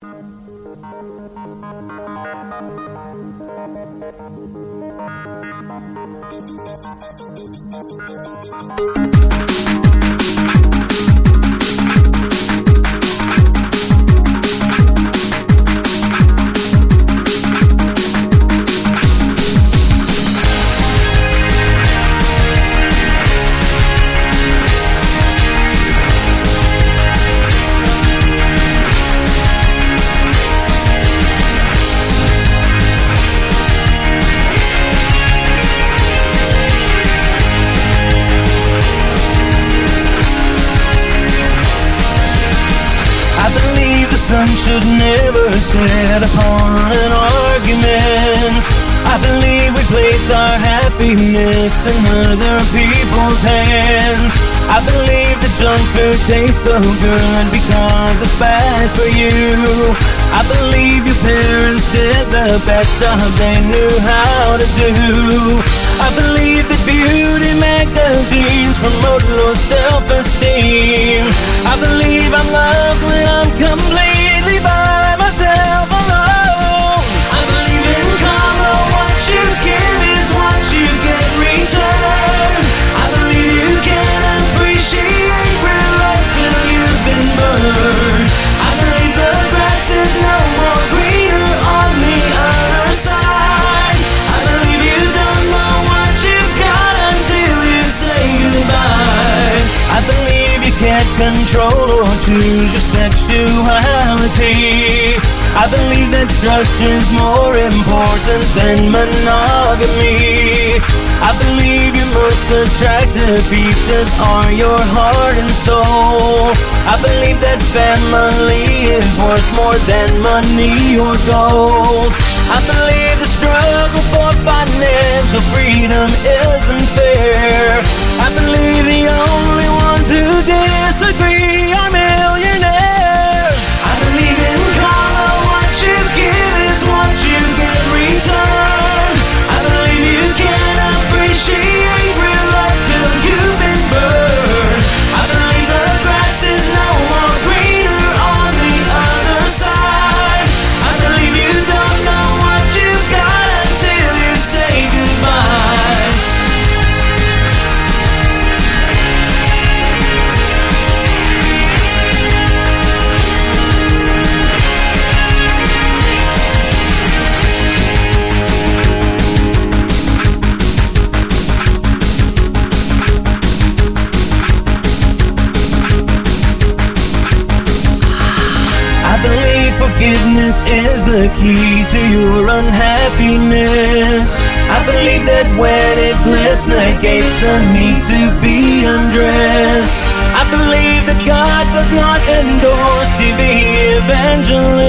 Thank you. Sun should never set upon an argument. I believe we place our happiness in other people's hands. I believe the junk food tastes so good because it's bad for you. I believe your parents did the best job they knew how to do. I believe that beauty magazines promote low self-esteem. I believe I'm lovely, control or choose your sexuality. I believe that trust is more important than monogamy. I believe your most attractive features are your heart and soul. I believe that family is worth more than money or gold. I believe the struggle for financial freedom isn't forgiveness is the key to your unhappiness. I believe that when it bliss negates the need to be undressed. I believe that God does not endorse TV evangelists.